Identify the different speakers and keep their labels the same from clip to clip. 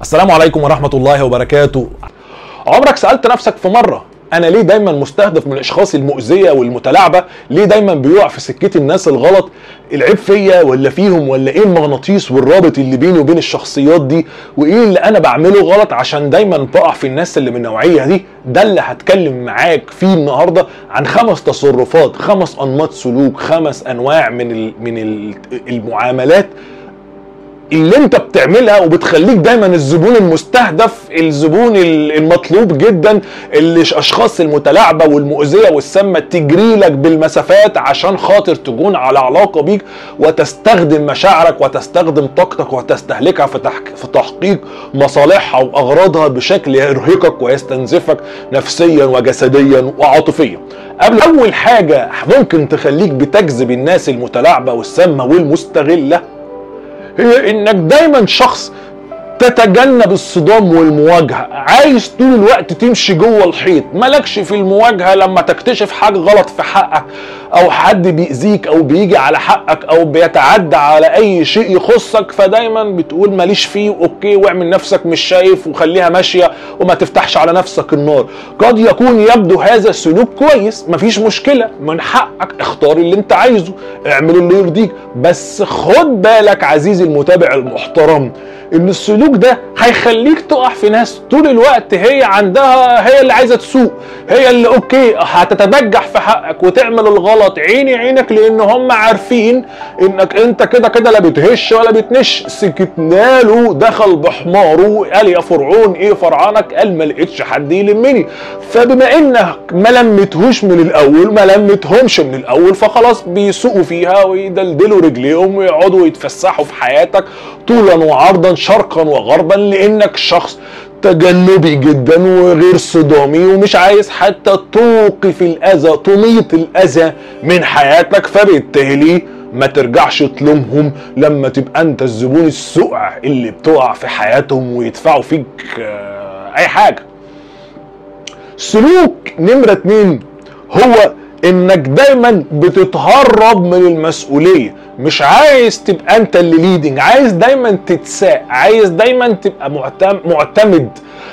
Speaker 1: السلام عليكم ورحمة الله وبركاته عمرك سألت نفسك في مرة أنا ليه دايما مستهدف من الأشخاص المؤذية والمتلاعبة؟ ليه دايما بيقع في سكتي الناس الغلط؟ العيب فيا ولا فيهم ولا إيه المغناطيس والرابط اللي بيني وبين الشخصيات دي؟ وإيه اللي أنا بعمله غلط عشان دايما بقع في الناس اللي من النوعية دي؟ ده اللي هتكلم معاك فيه النهارده عن خمس تصرفات، خمس أنماط سلوك، خمس أنواع من ال من ال المعاملات اللي انت بتعملها وبتخليك دايما الزبون المستهدف الزبون المطلوب جدا اللي أشخاص المتلاعبة والمؤذية والسامة تجري لك بالمسافات عشان خاطر تكون على علاقة بيك وتستخدم مشاعرك وتستخدم طاقتك وتستهلكها في, تحك... في تحقيق مصالحها وأغراضها بشكل يرهقك ويستنزفك نفسيا وجسديا وعاطفيا. قبل أول حاجة ممكن تخليك بتجذب الناس المتلاعبة والسامة والمستغلة هي إنك دايما شخص تتجنب الصدام والمواجهة. عايز طول الوقت تمشي جوه الحيط. مالكش في المواجهة لما تكتشف حاجة غلط في حقك. أو حد بيأذيك أو بيجي على حقك أو بيتعدى على أي شيء يخصك فدايما بتقول ماليش فيه أوكي واعمل نفسك مش شايف وخليها ماشية وما تفتحش على نفسك النار قد يكون يبدو هذا السلوك كويس مفيش مشكلة من حقك اختار اللي انت عايزه اعمل اللي يرضيك. بس خد بالك عزيزي المتابع المحترم إن السلوك ده هيخليك تقع في ناس طول الوقت هي عندها هي اللي عايزة تسوق هي اللي أوكي هتتبجح في حقك وتعمل الغلط عيني عينك لأن هم عارفين إنك أنت كده كده لا بتهش ولا بتنش. سكتنا له دخل بحماره قال يا فرعون إيه فرعانك قال ما لقيتش حد يلمني. فبما إنك ما لمتهوش من الأول ما لمتهمش من الأول فخلاص بيسوقوا فيها ويدلدلوا رجليهم ويقعدوا يتفسحوا في حياتك طولا وعرضا شرقا وغربا لأنك شخص تجنبي جدا وغير صدامي ومش عايز حتى توقف الأذى تميط الأذى من حياتك. فبالتالي ما ترجعش تلومهم لما تبقى أنت الزبون السقع اللي بتقع في حياتهم ويدفعوا فيك أي حاجة. سلوك نمرة اتنين هو إنك دايما بتتهرب من المسؤولية. مش عايز تبقى انت اللي ليدنج عايز دايما تتساق عايز دايما تبقى معتمد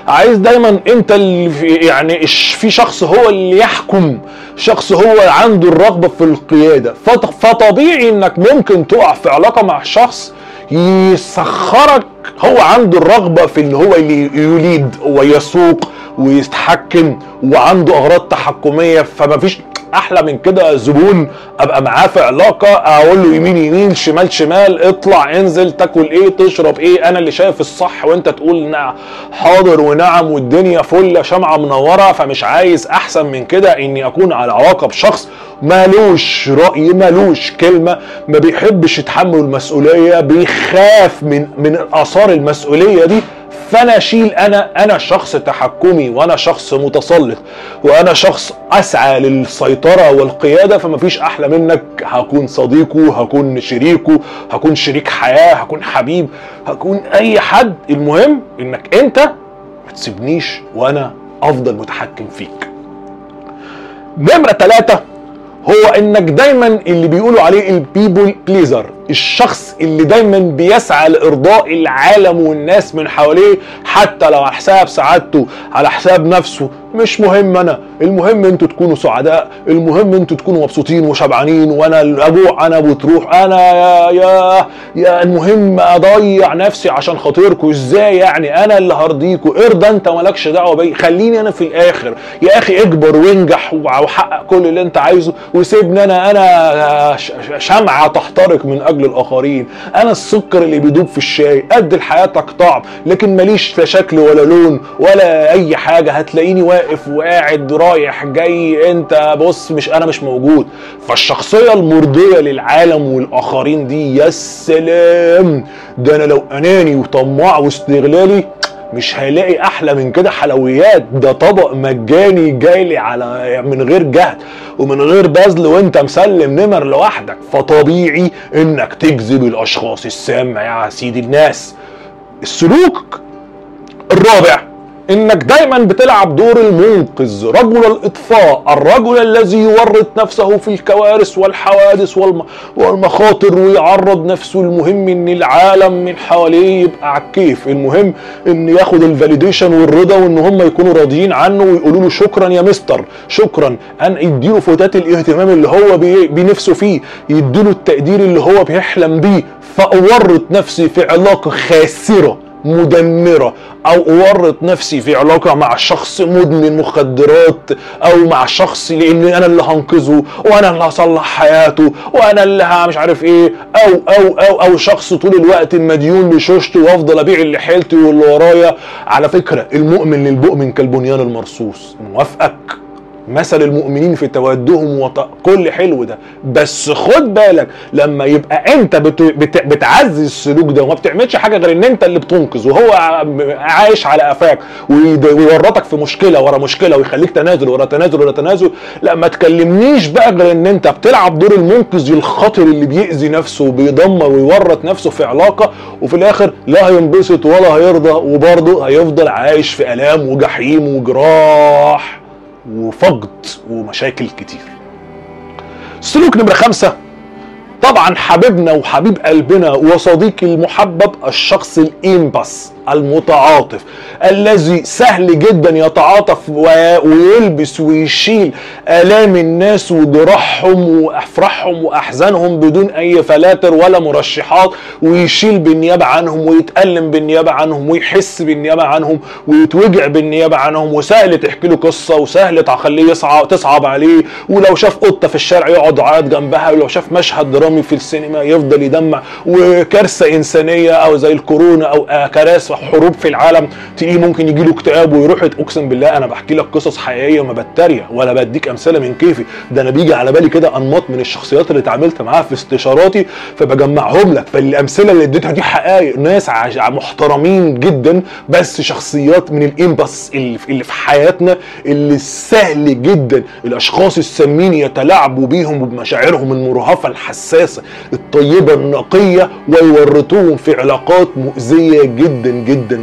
Speaker 1: عايز دايما انت اللي في يعني في شخص هو اللي يحكم شخص هو عنده الرغبة في القيادة. فطبيعي إنك ممكن تقع في علاقة مع شخص يسخرك هو عنده الرغبة في اللي هو يليد ويسوق ويتحكم وعنده أغراض تحكمية فما فيش أحلى من كده زبون. أبقى معاه في علاقة أقول له يمين يمين شمال شمال اطلع انزل تاكل إيه تشرب إيه أنا اللي شايف الصح وأنت تقول نعم. حاضر ونعم والدنيا فله شمعة منورة فمش عايز أحسن من كده إني أكون على علاقة بشخص مالوش رأي مالوش كلمة ما بيحبش يتحمل المسؤولية بيخاف من من آثار المسؤولية دي. فانا اشيل أنا أنا شخص تحكمي وأنا شخص متسلط وأنا شخص أسعى للسيطرة والقيادة فمفيش أحلى منك. هكون صديقه هكون شريكه هكون شريك حياة هكون حبيب هكون أي حد. المهم إنك أنت ما تسيبنيش وأنا أفضل متحكم فيك. نمرة ثلاثة هو إنك دايما اللي بيقولوا عليه البيبول بليزر الشخص اللي دايما بيسعى لإرضاء العالم والناس من حواليه حتى لو على حساب سعادته على حساب نفسه مش مهم أنا المهم أنتوا تكونوا سعداء المهم أنتوا تكونوا مبسوطين وشبعانين وأنا اجوع أنا وتروح أنا يا يا يا المهم أضيع نفسي عشان خاطركم. إزاي يعني؟ أنا اللي هرضيكوا ارضى أنت مالكش دعوة بيا خليني أنا في الآخر. يا أخي اكبر وانجح وحقق كل اللي أنت عايزه وسيبني أنا أنا شمعة تحترق من أجل الآخرين. أنا السكر اللي بيدوب في الشاي قد لحياتك طعم لكن ماليش لا شكل ولا لون ولا أي حاجة. هتلاقيني واقف وقاعد رايح جاي انت بص مش أنا مش موجود. فالشخصية المرضية للعالم والآخرين دي يا سلام! ده أنا لو أناني وطماع واستغلالي مش هيلاقي أحلى من كده. حلويات ده طبق مجاني جاي لي على من غير جهد ومن غير بذل وانت مسلم نمر لوحدك. فطبيعي إنك تجذب الأشخاص السامه يا سيدي الناس. السلوك الرابع. إنك دايما بتلعب دور المنقذ. رجل الإطفاء الرجل الذي يورط نفسه في الكوارث والحوادث والم... والمخاطر ويعرض نفسه. المهم إن العالم من حواليه يبقى على الكيف. المهم إن ياخد ال validation والرضا وإن هم يكونوا راضيين عنه ويقولوا له شكرا يا مستر شكرا. أن يديله فتات الاهتمام اللي هو بي... بنفسه فيه. يديله التقدير اللي هو بيحلم بيه. فأورط نفسي في علاقة خاسرة. مدمرة أو أورط نفسي في علاقة مع شخص مدمن مخدرات أو مع شخص لأن أنا اللي هنقذه وأنا اللي هصلح حياته وأنا اللي مش عارف إيه أو أو أو أو شخص طول الوقت مديون لشوشته وأفضل أبيع اللي حيلتي واللي ورايا. على فكرة المؤمن للمؤمن كالبنيان المرصوص. موافقك؟ مثل المؤمنين في تودهم وط... كل حلو ده. بس خد بالك لما يبقى انت بت... بت... بتعزز السلوك ده وما بتعملش حاجة غير ان انت اللي بتنقذ وهو عايش على قفاك ويورطك في مشكلة ورا مشكلة ويخليك تنازل ورا تنازل ورا تنازل. لا ما تكلمنيش بقى غير ان انت بتلعب دور المنقذ الخطر اللي بيأذي نفسه وبيدمر ويورط نفسه في علاقة وفي الآخر لا هينبسط ولا هيرضى وبرضه هيفضل عايش في آلام وجحيم وجراح. وفقد ومشاكل كتير. سلوك نمرة خمسة. طبعا حبيبنا وحبيب قلبنا وصديقي المحبب الشخص الإيمباس. المتعاطف الذي سهل جدا يتعاطف ويلبس ويشيل آلام الناس وجراحهم وأفراحهم وأحزانهم بدون أي فلاتر ولا مرشحات ويشيل بالنيابة عنهم ويتألم بالنيابة عنهم ويحس بالنيابة عنهم ويتوجع بالنيابة عنهم وسهل تحكي له قصة وسهل تخليه يصعب تصعب عليه ولو شاف قطة في الشارع يقعد يعيط جنبها ولو شاف مشهد درامي في السينما يفضل يدمع وكارثة إنسانية أو زي الكورونا أو آه كارثة حروب في العالم تلاقيه ممكن يجي له اكتئاب ويروح اقسم بالله. أنا بحكي لك قصص حقيقية وما بتريق ولا بديك أمثلة من كيفي. ده أنا بيجي على بالي كده أنماط من الشخصيات اللي اتعاملت معاها في استشاراتي فبجمعهم لك. فالأمثلة اللي اديتها دي حقائق. ناس محترمين جدا بس شخصيات من الامباس اللي في- حياتنا اللي سهل جدا. الأشخاص السامين يتلاعبوا بيهم وبمشاعرهم المرهفة الحساسة الطيبة النقية ويورطوهم في علاقات مؤذية جدا. جدا